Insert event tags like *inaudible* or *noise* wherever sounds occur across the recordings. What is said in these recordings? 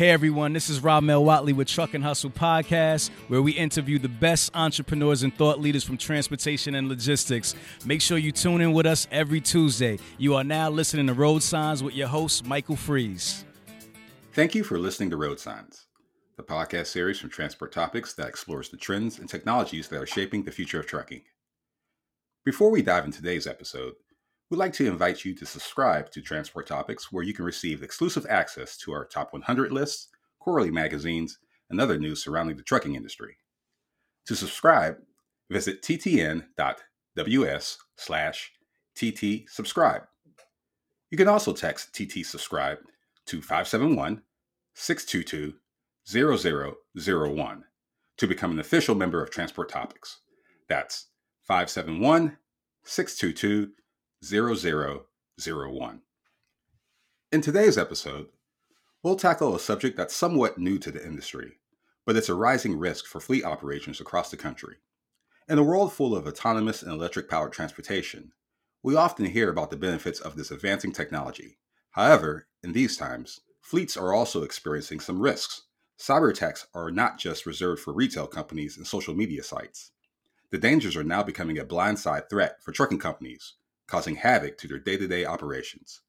Hey everyone, this is Rob Mel Watley with Truck and Hustle Podcast, where we interview the best entrepreneurs and thought leaders from transportation and logistics. Make sure you tune in with us every Tuesday. You are now listening to Road Signs with your host, Michael Freeze. Thank you for listening to Road Signs, the podcast series from Transport Topics that explores the trends and technologies that are shaping the future of trucking. Before we dive into today's episode, We'd like to invite you to subscribe to Transport Topics, where you can receive exclusive access to our top 100 lists, quarterly magazines, and other news surrounding the trucking industry. To subscribe, visit ttn.ws slash tt subscribe. You can also text TT subscribe to 571 622 0001 to become an official member of Transport Topics. That's 571 622 0001. In today's episode, we'll tackle a subject that's somewhat new to the industry, but it's a rising risk for fleet operations across the country. In a world full of autonomous and electric powered transportation, we often hear about the benefits of this advancing technology. However, in these times, fleets are also experiencing some risks. Cyber attacks are not just reserved for retail companies and social media sites. The dangers are now becoming a blindside threat for trucking companies, causing havoc to their day to day operations.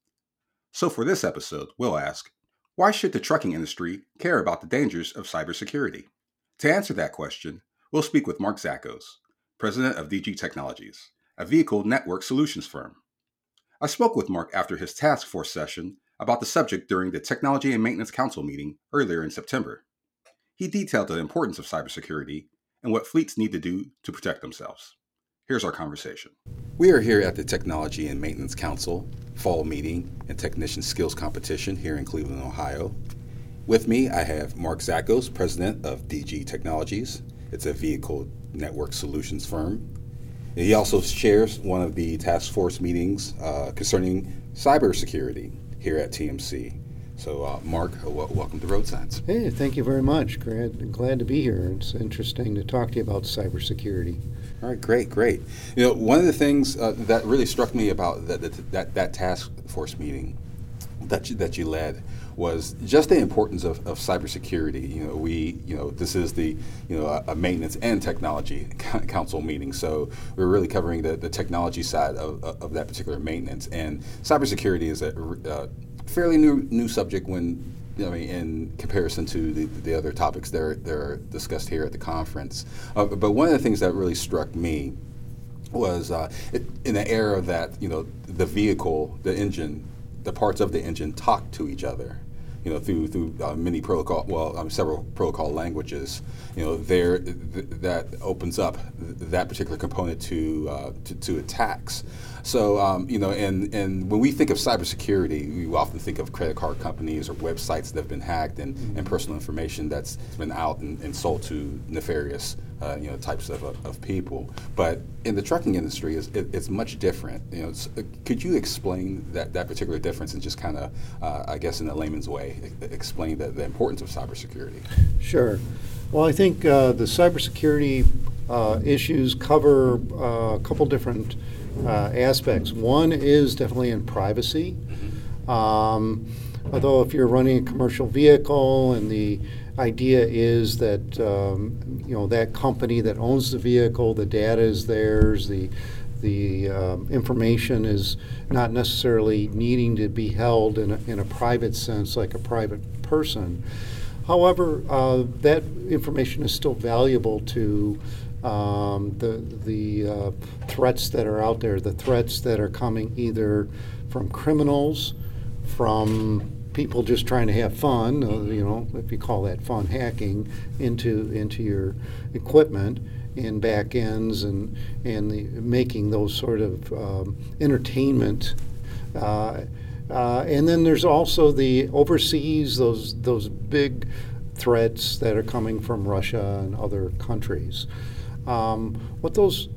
So, for this episode, we'll ask why should the trucking industry care about the dangers of cybersecurity? To answer that question, we'll speak with Mark Zachos, president of DG Technologies, a vehicle network solutions firm. I spoke with Mark after his task force session about the subject during the Technology and Maintenance Council meeting earlier in September. He detailed the importance of cybersecurity and what fleets need to do to protect themselves. Here's our conversation. We are here at the Technology and Maintenance Council fall meeting and technician skills competition here in Cleveland, Ohio. With me, I have Mark Zachos, president of DG Technologies. It's a vehicle network solutions firm. He also chairs one of the task force meetings uh, concerning cybersecurity here at TMC. So, uh, Mark, uh, w- welcome to Road Signs. Hey, thank you very much. Glad, glad to be here. It's interesting to talk to you about cybersecurity. All right, great, great. You know, one of the things uh, that really struck me about that, that, that, that task force meeting that you, that you led was just the importance of, of cybersecurity. You know, we, you know, this is the, you know, a, a maintenance and technology *laughs* council meeting. So we're really covering the, the technology side of, of that particular maintenance. And cybersecurity is a, a fairly new new subject when I mean, in comparison to the, the other topics that are, that are discussed here at the conference. Uh, but one of the things that really struck me was uh, it, in the era that you know the vehicle, the engine, the parts of the engine talk to each other. You know, through through uh, many protocol, well, um, several protocol languages. You know, there th- that opens up th- that particular component to, uh, to, to attacks. So, um, you know, and, and when we think of cybersecurity, we often think of credit card companies or websites that have been hacked and, mm-hmm. and personal information that's been out and, and sold to nefarious, uh, you know, types of, of people. But in the trucking industry, it's, it, it's much different. You know, uh, could you explain that, that particular difference and just kind of, uh, I guess, in a layman's way, explain the, the importance of cybersecurity? Sure. Well, I think uh, the cybersecurity uh, issues cover uh, a couple different uh, aspects. One is definitely in privacy. Um, although if you're running a commercial vehicle and the idea is that um, you know that company that owns the vehicle, the data is theirs, the the um, information is not necessarily needing to be held in a, in a private sense, like a private person. However, uh, that information is still valuable to um, the the uh, threats that are out there, the threats that are coming either from criminals, from people just trying to have fun, uh, you know, if you call that fun, hacking into into your equipment and back ends and and the, making those sort of um, entertainment. Uh, uh, and then there's also the overseas those those big threats that are coming from Russia and other countries. Um, what those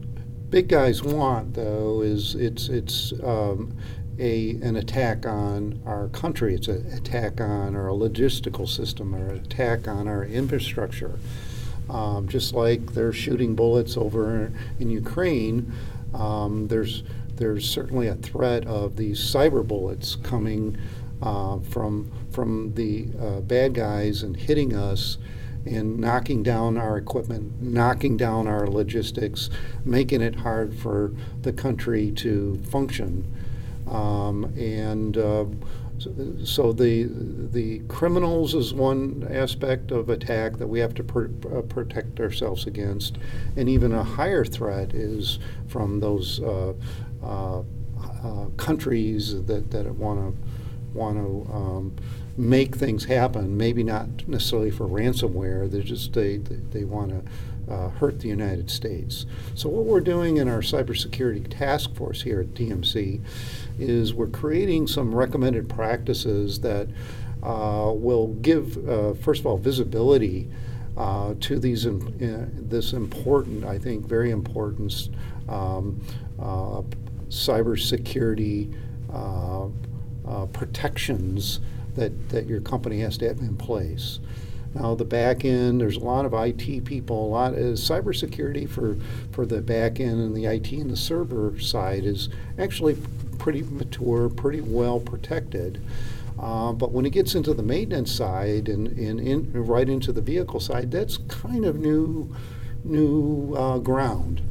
big guys want, though, is it's it's um, a an attack on our country. It's an attack on our logistical system, or an attack on our infrastructure. Um, just like they're shooting bullets over in Ukraine, um, there's there's certainly a threat of these cyber bullets coming uh, from from the uh, bad guys and hitting us and knocking down our equipment, knocking down our logistics, making it hard for the country to function. Um, and uh, so the the criminals is one aspect of attack that we have to pr- uh, protect ourselves against, and even a higher threat is from those uh, uh, uh countries that that want to want to um, make things happen. Maybe not necessarily for ransomware. They just they they, they want to. Uh, hurt the United States. So, what we're doing in our cybersecurity task force here at TMC is we're creating some recommended practices that uh, will give, uh, first of all, visibility uh, to these uh, this important, I think, very important um, uh, cybersecurity protections that, that your company has to have in place. Now the back end, there's a lot of IT people. A lot of cybersecurity for for the back end and the IT and the server side is actually pretty mature, pretty well protected. Uh, but when it gets into the maintenance side and, and in, right into the vehicle side, that's kind of new, new uh, ground.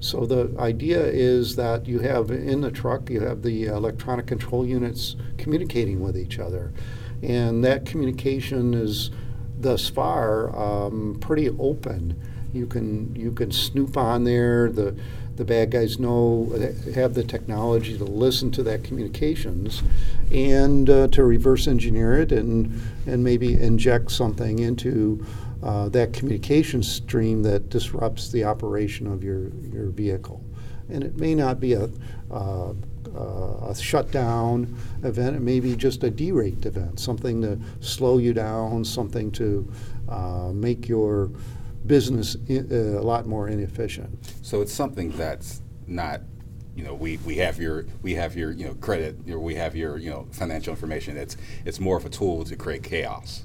So the idea is that you have in the truck, you have the electronic control units communicating with each other, and that communication is thus far um, pretty open. You can you can snoop on there. The the bad guys know have the technology to listen to that communications and uh, to reverse engineer it and and maybe inject something into uh, that communication stream that disrupts the operation of your your vehicle. And it may not be a uh, uh, a shutdown event. maybe just a derate event, something to slow you down, something to uh, make your business uh, a lot more inefficient. So it's something that's not, you know, we, we have your we have your you know credit, or we have your you know financial information. It's it's more of a tool to create chaos.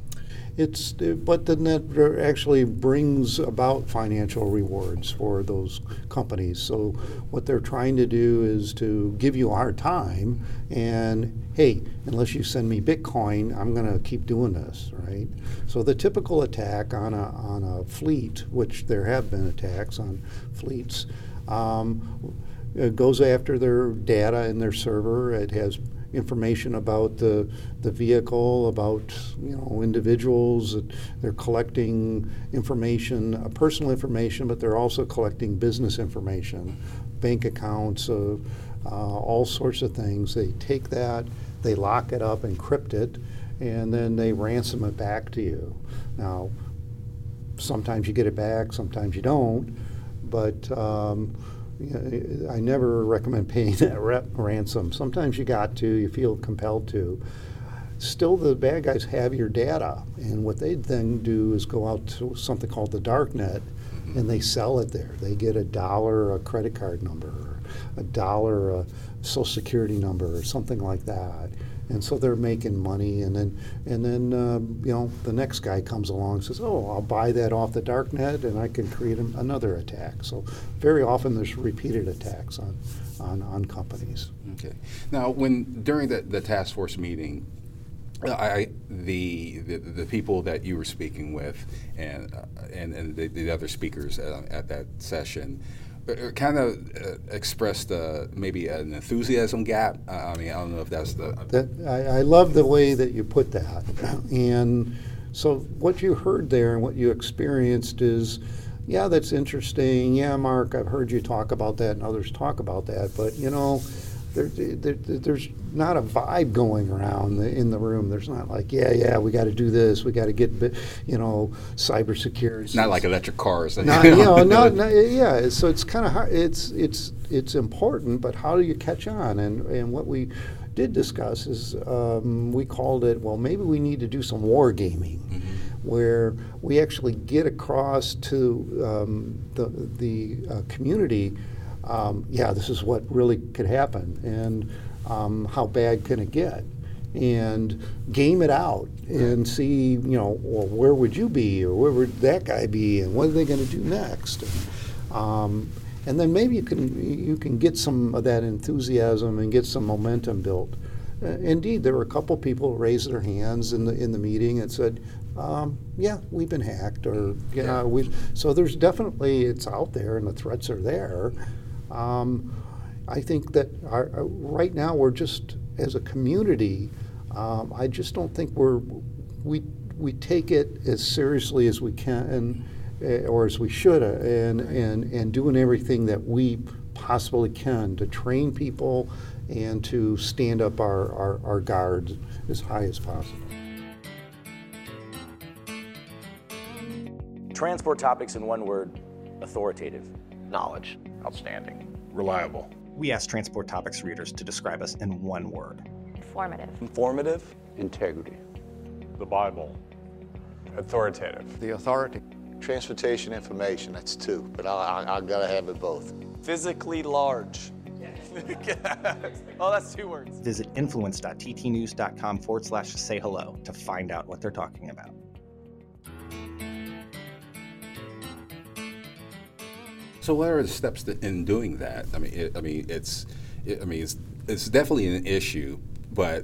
It's, but then that actually brings about financial rewards for those companies. So what they're trying to do is to give you a hard time, and hey, unless you send me Bitcoin, I'm going to keep doing this, right? So the typical attack on a on a fleet, which there have been attacks on fleets. Um, goes after their data in their server. It has information about the, the vehicle, about you know individuals. They're collecting information, uh, personal information, but they're also collecting business information, bank accounts, uh, uh, all sorts of things. They take that, they lock it up, encrypt it, and then they ransom it back to you. Now, sometimes you get it back, sometimes you don't, but um, I never recommend paying *laughs* that ransom. Sometimes you got to, you feel compelled to. Still, the bad guys have your data, and what they then do is go out to something called the dark net, and they sell it there. They get a dollar a credit card number, a dollar a social security number, or something like that and so they're making money and then and then uh, you know the next guy comes along and says oh i'll buy that off the dark net and i can create another attack. So very often there's repeated attacks on on, on companies. Okay. Now when during the, the task force meeting I, the, the, the people that you were speaking with and uh, and, and the, the other speakers at, at that session uh, kind of uh, expressed uh, maybe an enthusiasm gap. I mean, I don't know if that's the. That, I, I love the way that you put that. *clears throat* And so, what you heard there and what you experienced is, yeah, that's interesting. Yeah, Mark, I've heard you talk about that and others talk about that. But, you know, there, there, there's not a vibe going around the, in the room. There's not like, yeah, yeah, we got to do this. We got to get, you know, cybersecurity. Not like electric cars. Not, *laughs* you know, not, not, yeah. So it's kind of hard. It's it's it's important, but how do you catch on? And and what we did discuss is um, we called it. Well, maybe we need to do some war gaming. Mm-hmm. Where we actually get across to um, the the uh, community um, yeah, this is what really could happen, and um, how bad can it get? And game it out and see, you know, well, where would you be, or where would that guy be, and what are they going to do next? Um, and then maybe you can you can get some of that enthusiasm and get some momentum built uh, indeed, there were a couple people who raised their hands in the in the meeting and said, um, "Yeah, we've been hacked," or yeah, Yeah. we. So there's definitely it's out there, and the threats are there. Um, I think that our, uh, right now we're just as a community. Um, I just don't think we're we we take it as seriously as we can, uh, or as we should, uh, and and and doing everything that we possibly can to train people and to stand up our, our, our guard as high as possible. Transport topics in one word authoritative. Knowledge. Outstanding. Reliable. We asked Transport Topics readers to describe us in one word. Informative. Informative. Integrity. The Bible. Authoritative. The authority. Transportation information, that's two, but I, I, I gotta have it both. Physically large. *laughs* oh, that's two words. Visit influence.ttnews.com forward slash say hello to find out what they're talking about. So, what are the steps that, in doing that? I mean, it, I mean, it's, it, I mean, it's, it's definitely an issue, but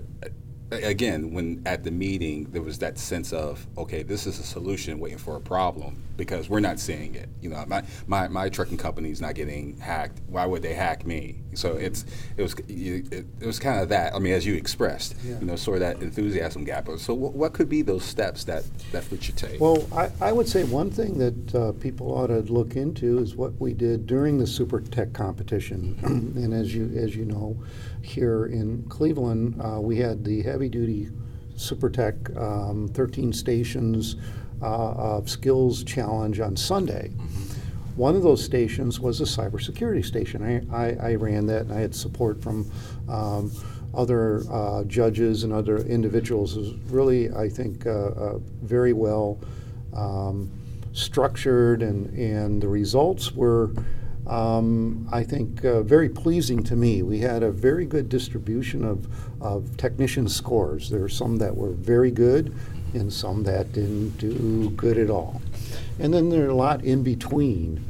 again, when at the meeting there was that sense of, okay, this is a solution waiting for a problem because we're not seeing it. You know, my my, my trucking company is not getting hacked. Why would they hack me? So it's it was it, it was kind of that. I mean, as you expressed, Yeah. you know, sort of that enthusiasm gap. So, what, what could be those steps that that we should take? Well, I, I would say one thing that uh, people ought to look into is what we did during the Super Tech competition. *clears throat* and as you as you know, here in Cleveland, uh, we had the heavy duty Super Tech um, 13 stations uh, of skills challenge on Sunday. One of those stations was a cybersecurity station. I, I, I ran that, and I had support from um, other uh, judges and other individuals. It was really, I think, uh, uh, very well um, structured, and, and the results were, um, I think, uh, very pleasing to me. We had a very good distribution of, of technician scores. There were some that were very good, and some that didn't do good at all. And then there are a lot in between.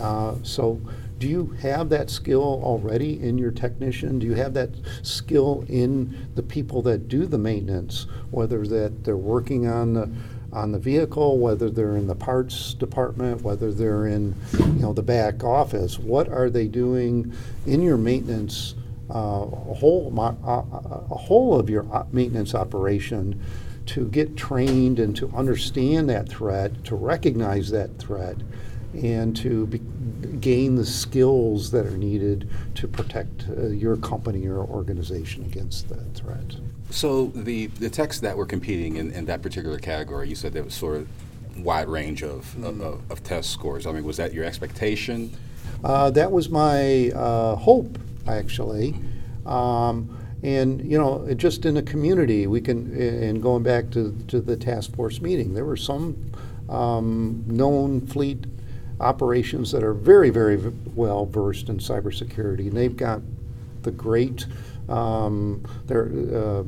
Uh, so, do you have that skill already in your technician? Do you have that skill in the people that do the maintenance, whether that they're working on the on the vehicle, whether they're in the parts department, whether they're in you know the back office? What are they doing in your maintenance? Uh, a whole uh, a whole of your op- maintenance operation to get trained and to understand that threat, to recognize that threat, and to be, gain the skills that are needed to protect uh, your company or organization against that threat. So the the techs that were competing in, in that particular category, you said there was sort of wide range of, of, of test scores. I mean, was that your expectation? Uh, that was my uh, hope, actually. Um, and you know, just in the community, we can. And going back to to the task force meeting, there were some um, known fleet operations that are very, very v- well versed in cybersecurity, and they've got the great um, their uh,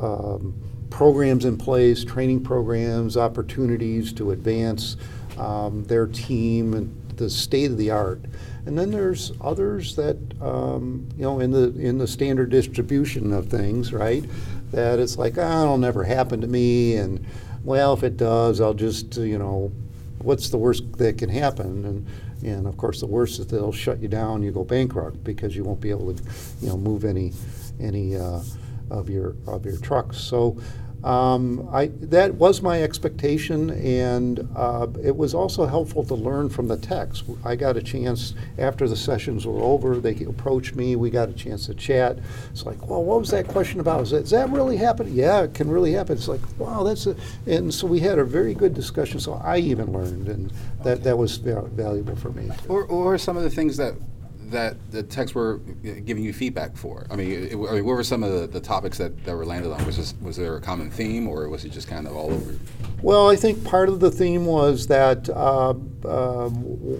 um, programs in place, training programs, opportunities to advance um, their team and the state of the art. And then there's others that um, you know in the in the standard distribution of things, right? That it's like, ah, it'll never happen to me, and well, if it does, I'll just you know, what's the worst that can happen? And and of course, the worst is they'll shut you down, you go bankrupt because you won't be able to, you know, move any any uh, of your of your trucks. So. Um, I, that was my expectation, and uh, it was also helpful to learn from the techs. I got a chance after the sessions were over. They approached me. We got a chance to chat. It's like, well, what was that question about? Is that, does that really happen? Yeah, it can really happen. It's like, wow, that's a, and so we had a very good discussion. So I even learned, and that that was val- valuable for me. Or, or some of the things that that the techs were uh, giving you feedback for? I mean, it, I mean what were some of the, the topics that, that were landed on? Was this, was there a common theme, or was it just kind of all over? Well, I think part of the theme was that uh, um,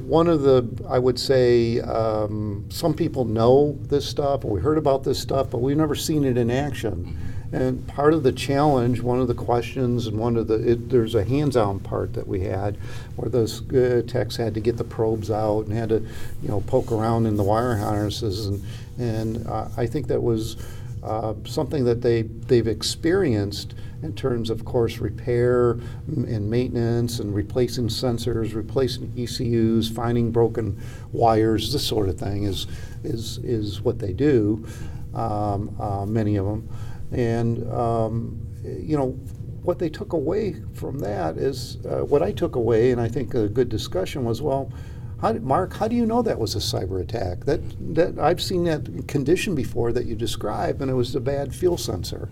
one of the, I would say, um, some people know this stuff, or we heard about this stuff, but we've never seen it in action. And part of the challenge, one of the questions, and one of the, it, there's a hands-on part that we had, where those uh, techs had to get the probes out and had to, you know, poke around in the wire harnesses, and and uh, I think that was uh, something that they they've experienced in terms of course repair and maintenance and replacing sensors, replacing ECUs, finding broken wires, this sort of thing is is is what they do. Um, uh, many of them, and um, you know what they took away from that is uh, what I took away, and I think a good discussion was well. How did, Mark, how do you know that was a cyber attack? That that I've seen that condition before that you described, and it was a bad fuel sensor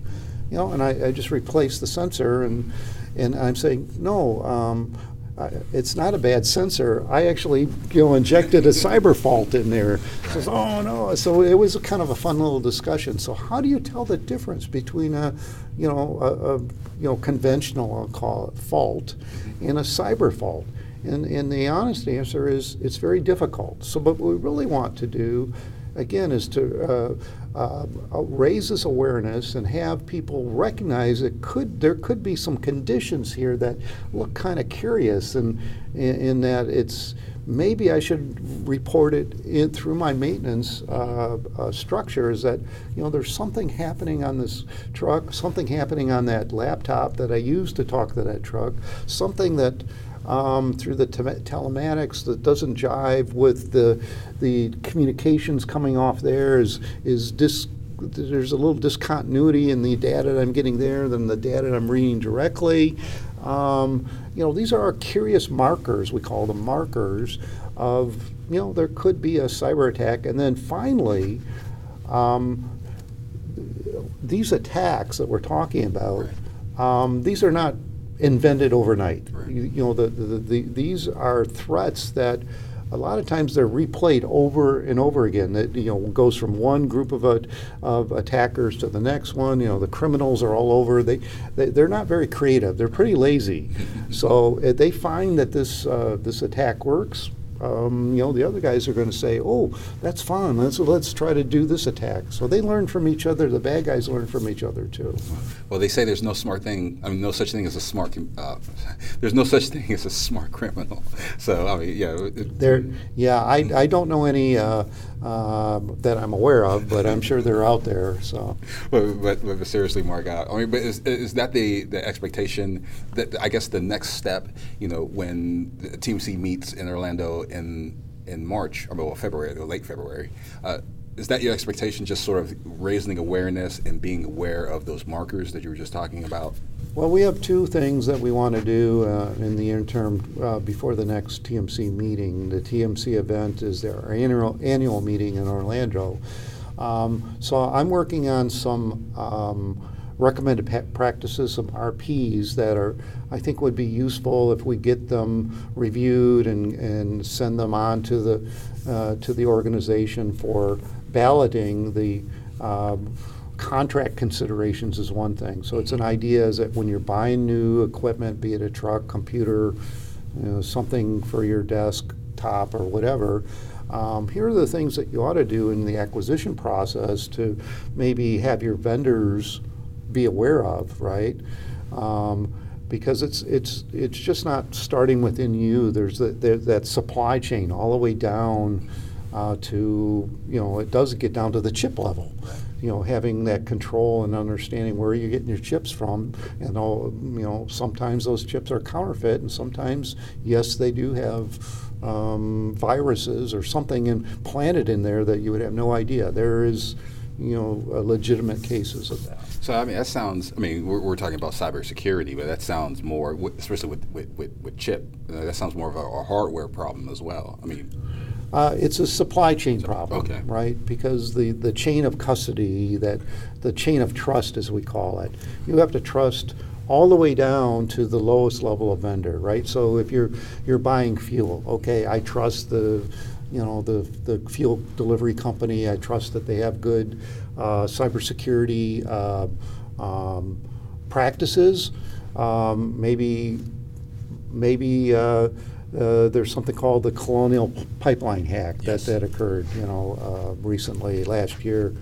you know, and I, I just replaced the sensor, and and I'm saying no. Um, I, it's not a bad sensor. I actually, you know, injected a cyber fault in there. Says, oh no. So it was kind of a fun little discussion. So how do you tell the difference between a, you know, a, a you know conventional, I'll call it fault, and a cyber fault? And, and the honest answer is it's very difficult. So what we really want to do again, is to uh, uh, raise this awareness and have people recognize it could there could be some conditions here that look kind of curious, and in, in, that it's maybe I should report it in, through my maintenance uh, uh, structures that you know there's something happening on this truck, something happening on that laptop that I use to talk to that truck, something that um, through the te- telematics that doesn't jive with the the communications coming off there is is dis- there's a little discontinuity in the data that I'm getting there than the data that I'm reading directly. Um, you know, these are curious markers. We call them markers of you know there could be a cyber attack, and then finally. Um, these attacks that we're talking about, um, these are not invented overnight. Right. You, you, know, the, the, the, these are threats that a lot of times they're replayed over and over again. That you know goes from one group of, uh, of attackers to the next one. You know the criminals are all over. They, they they're not very creative. They're pretty lazy. *laughs* so uh, they find that this uh, this attack works um, you know, the other guys are going to say, "Oh, that's fun. Let's let's try to do this attack." So they learn from each other. The bad guys learn from each other too. Well, they say there's no smart thing. I mean, no such thing as a smart. Uh, *laughs* there's no such thing as a smart criminal. *laughs* So I mean, yeah. there, yeah. I, I don't know any uh, uh, that I'm aware of, but I'm sure they're out there. So. *laughs* But, but, but seriously, Mark, I mean, but is, is that the the expectation? That I guess the next step, you know, when TMC meets in Orlando in in March or well February or late February. Uh, is that your expectation? Just sort of raising awareness and being aware of those markers that you were just talking about. Well, we have two things that we want to do uh, in the interim uh, before the next TMC meeting. The TMC event is their annual annual meeting in Orlando. Um, so I'm working on some. Um, recommended practices, some RPs that are I think would be useful if we get them reviewed and, and send them on to the uh, to the organization for balloting. The um, contract considerations is one thing. So it's an idea is that when you're buying new equipment, be it a truck, computer, you know, something for your desktop or whatever. Um, here are the things that you ought to do in the acquisition process to maybe have your vendors be aware of, right? Um, because it's it's it's just not starting within you. There's the, there, that supply chain all the way down uh, to you know it does get down to the chip level. You know, having that control and understanding where you're getting your chips from, and all you know, sometimes those chips are counterfeit, and sometimes yes, they do have um, viruses or something implanted in there that you would have no idea. There is you know, uh, legitimate cases of that. So I mean, that sounds. I mean, we're, we're talking about cybersecurity, but that sounds more, especially with with, with, with chip. Uh, that sounds more of a, a, hardware problem as well. I mean. Uh, it's a supply chain problem, okay. right? Because the, the chain of custody, that the chain of trust, as we call it, you have to trust all the way down to the lowest level of vendor, right? So if you're you're buying fuel, okay, I trust the you know, the, the fuel delivery company. I trust that they have good uh, cybersecurity uh, um, practices. Um, maybe maybe uh, uh, there's something called the Colonial Pipeline hack yes. that, that occurred, you know, uh, recently last year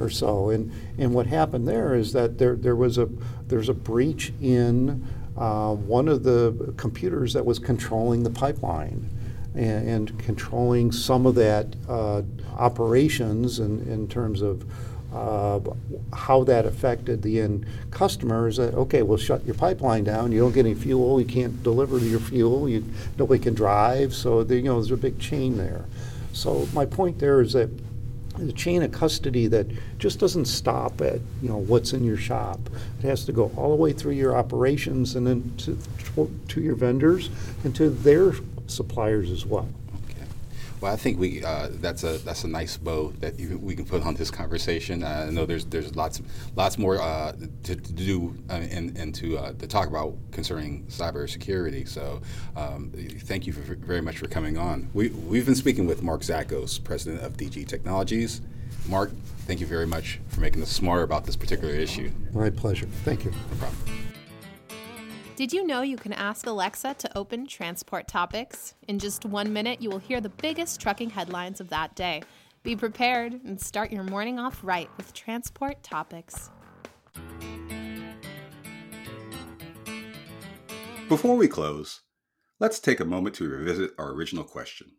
or so. And and what happened there is that there there was a there's a breach in uh, one of the computers that was controlling the pipeline and, and controlling some of that uh, operations in, in terms of uh, how that affected the end customers. That okay, we'll shut your pipeline down. You don't get any fuel. You can't deliver your fuel. You nobody can drive. So the, you know there's a big chain there. So my point there is that the chain of custody that just doesn't stop at you know what's in your shop. It has to go all the way through your operations and then to, to your vendors and to their suppliers as well. Okay. Well, I think we uh, that's a that's a nice bow that you, we can put on this conversation. Uh, I know there's there's lots lots more uh, to, to, do uh, and, and to uh, to talk about concerning cybersecurity. So, um, thank you for, very much for coming on. We we've been speaking with Mark Zachos, president of DG Technologies. Mark, thank you very much for making us smarter about this particular issue. My pleasure. Thank you. No problem. Did you know you can ask Alexa to open transport topics? In just one minute, you will hear the biggest trucking headlines of that day. Be prepared and start your morning off right with transport topics. Before we close, let's take a moment to revisit our original question.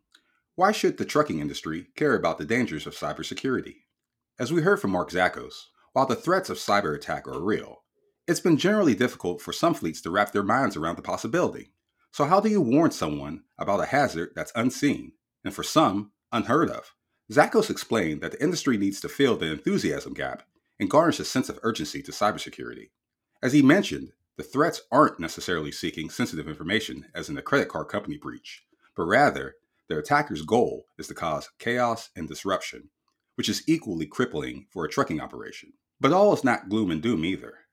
Why should the trucking industry care about the dangers of cybersecurity? As we heard from Mark Zachos, while the threats of cyber attack are real, it's been generally difficult for some fleets to wrap their minds around the possibility. So, how do you warn someone about a hazard that's unseen and for some, unheard of? Zachos explained that the industry needs to fill the enthusiasm gap and garnish a sense of urgency to cybersecurity. As he mentioned, the threats aren't necessarily seeking sensitive information, as in a credit card company breach, but rather, their attacker's goal is to cause chaos and disruption, which is equally crippling for a trucking operation. But all is not gloom and doom either.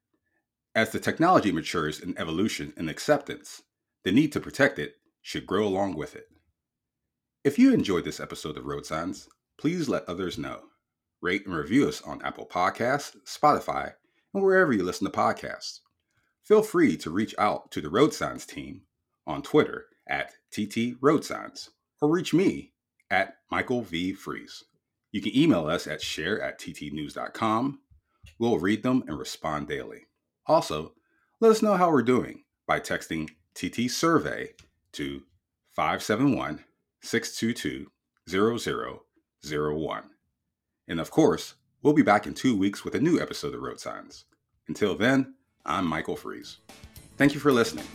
As the technology matures in evolution and acceptance, the need to protect it should grow along with it. If you enjoyed this episode of Road Signs, please let others know. Rate and review us on Apple Podcasts, Spotify, and wherever you listen to podcasts. Feel free to reach out to the Road Signs team on Twitter at TT Road Signs or reach me at Michael V. Freeze. You can email us at share at ttnews.com. We'll read them and respond daily. Also, let us know how we're doing by texting TT Survey to 571 622 0001. And of course, we'll be back in two weeks with a new episode of Road Signs. Until then, I'm Michael Freeze. Thank you for listening.